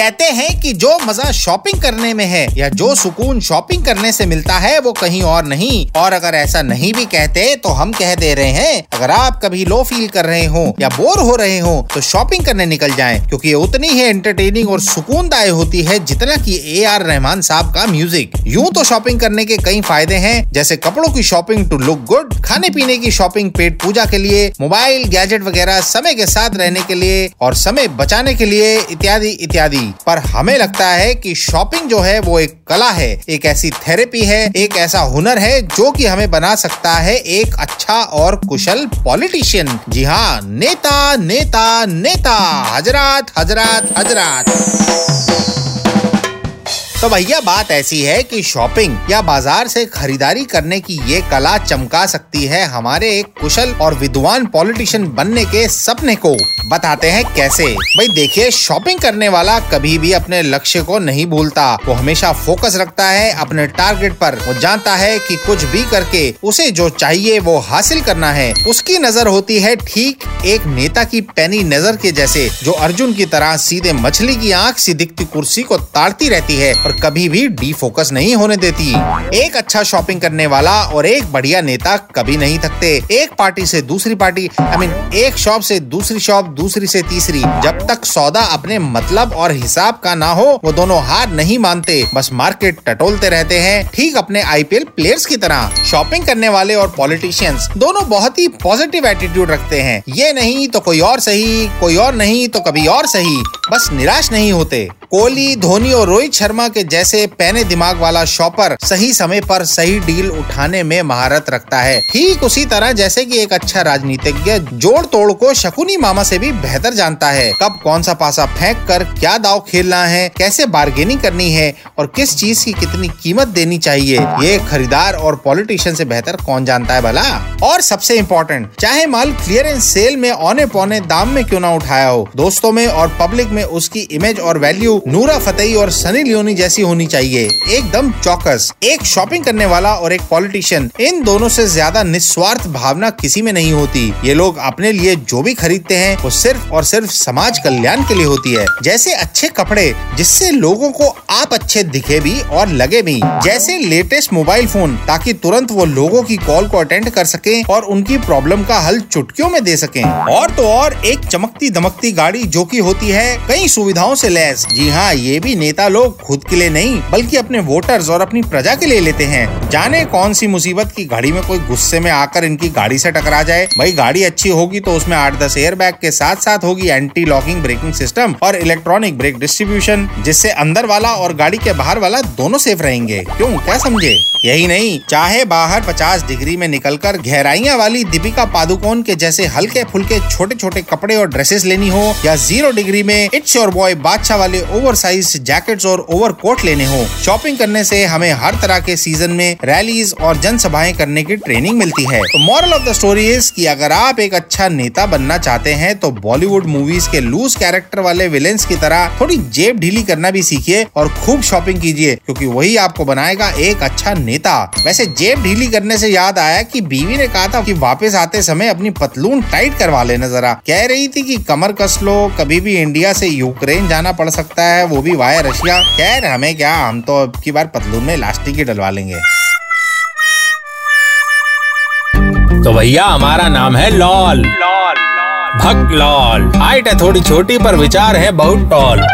कहते हैं कि जो मज़ा शॉपिंग करने में है या जो सुकून शॉपिंग करने से मिलता है, वो कहीं और नहीं। और अगर ऐसा नहीं भी कहते तो हम कह दे रहे हैं, अगर आप कभी लो फील कर रहे हो या बोर हो रहे हो तो शॉपिंग करने निकल जाए, क्यूँकी उतनी ही एंटरटेनिंग और सुकून सुकूनदाय होती है जितना की ए आर रहमान साहब का म्यूज़िक यूँ तो शॉपिंग करने के कई फ़ायदे हैं, जैसे कपड़ों की शॉपिंग टू लुक गुड खाने पीने की शॉपिंग, पेट पूजा के लिए, मोबाइल गैजेट वगैरह, समय के साथ रहने के लिए और समय बचाने के लिए, इत्यादि इत्यादि। पर हमें लगता है कि शॉपिंग जो है वो एक कला है, एक ऐसी थेरेपी है, एक ऐसा हुनर है जो कि हमें बना सकता है एक अच्छा और कुशल पॉलिटिशियन। जी हाँ नेता नेता नेता। हजरात हजरात हजरात। तो भैया, बात ऐसी है कि शॉपिंग या बाज़ार से खरीदारी करने की ये कला चमका सकती है हमारे एक कुशल और विद्वान पॉलिटिशियन बनने के सपने को। बताते हैं कैसे। भाई, देखिए, शॉपिंग करने वाला कभी भी अपने लक्ष्य को नहीं भूलता। वो हमेशा फोकस रखता है अपने टारगेट पर। वो जानता है कि कुछ भी करके उसे जो चाहिए वो हासिल करना है। उसकी नज़र होती है ठीक एक नेता की पैनी नज़र के जैसे, जो अर्जुन की तरह सीधे मछली की आँख सी दिखती कुर्सी को ताड़ती रहती है। और कभी भी डी फोकस नहीं होने देती। एक अच्छा शॉपिंग करने वाला और एक बढ़िया नेता कभी नहीं थकते। एक पार्टी से दूसरी पार्टी आई मीन एक शॉप से दूसरी शॉप दूसरी से तीसरी। जब तक सौदा अपने मतलब और हिसाब का ना हो, वो दोनों हार नहीं मानते। बस मार्केट टटोलते रहते हैं, ठीक अपने आईपीएल प्लेयर्स की तरह। शॉपिंग करने वाले और पॉलिटिशियंस दोनों बहुत ही पॉजिटिव एटीट्यूड रखते हैं। ये नहीं तो कोई और सही, कोई और नहीं तो कभी और सही। बस निराश नहीं होते। कोहली, धोनी और रोहित शर्मा के जैसे पैने दिमाग वाला शॉपर सही समय पर सही डील उठाने में महारत रखता है। ठीक उसी तरह जैसे कि एक अच्छा राजनीतिज्ञ जोड़ तोड़ को शकुनी मामा से भी बेहतर जानता है। कब कौन सा पासा फेंक कर क्या दाव खेलना है, कैसे बार्गेनिंग करनी है और किस चीज़ की कितनी कीमत देनी चाहिए, ये खरीदार और पॉलिटिशियन से बेहतर कौन जानता है भला? और सबसे इम्पोर्टेंट चाहे माल क्लियरेंस सेल में औने पौने दाम में क्यों ना उठाया हो। दोस्तों में और पब्लिक में उसकी इमेज और वैल्यू नूरा फतेही और सनी लियोनी जैसी होनी चाहिए। एकदम चौकस, एक शॉपिंग करने वाला और एक पॉलिटिशियन इन दोनों से ज़्यादा निस्वार्थ भावना किसी में नहीं होती। ये लोग अपने लिए जो भी खरीदते हैं, वो सिर्फ़ और सिर्फ़ समाज कल्याण के लिए होती है। जैसे अच्छे कपड़े, जिससे लोगों को आप अच्छे दिखे भी और लगे भी। जैसे लेटेस्ट मोबाइल फ़ोन ताकि तुरंत वो लोगों की कॉल को अटेंड कर सके और उनकी प्रॉब्लम का हल चुटकियों में दे सके। और तो और एक चमकती दमकती गाड़ी जो की होती है, कई सुविधाओं से लैस। जी हाँ ये भी नेता लोग खुद के लिए नहीं, बल्कि अपने वोटर्स और अपनी प्रजा के लिए लेते हैं। जाने कौन सी मुसीबत की घड़ी में कोई गुस्से में आकर इनकी गाड़ी से टकरा जाए। भाई, गाड़ी अच्छी होगी तो उसमें आठ दस एयर बैग के साथ साथ होगी एंटी लॉकिंग ब्रेकिंग सिस्टम और इलेक्ट्रॉनिक ब्रेक डिस्ट्रीब्यूशन जिससे अंदर वाला और गाड़ी के बाहर वाला दोनों सेफ़ रहेंगे। क्यों? क्या समझे? यही नहीं, चाहे बाहर 50 डिग्री में निकलकर गहराइयाँ वाली दीपिका पादुकोण के जैसे हल्के फुल्के छोटे छोटे कपड़े और ड्रेसेस लेनी हो, या ज़ीरो डिग्री में इट्स योर बॉय बादशाह वाले ओवर साइज़ जैकेट और ओवर कोट लेने हो शॉपिंग करने से हमें हर तरह के सीज़न में रैलीज और जनसभाएँ करने की ट्रेनिंग मिलती है। तो moral of the story is कि अगर आप एक अच्छा नेता बनना चाहते हैं तो बॉलीवुड मूवीज़ के लूज कैरेक्टर वाले विलेंस की तरह थोड़ी जेब ढीली करना भी सीखिए और खूब शॉपिंग कीजिए, क्योंकि वही आपको बनाएगा एक अच्छा नेता। वैसे जेब ढीली करने से याद आया कि बीवी ने कहा था कि वापस आते समय अपनी पतलून टाइट करवा लेना जरा। कह रही थी कि कमर कस लो, कभी भी इंडिया से यूक्रेन जाना पड़ सकता है, वो भी वाया रशिया। खैर हमें क्या, हम तो अब की बार पतलून में इलास्टिक ही डलवा लेंगे। तो भैया, हमारा नाम है लॉल लॉल। भक्त लॉल। हाइट है थोड़ी छोटी, पर विचार है बहुत टॉल।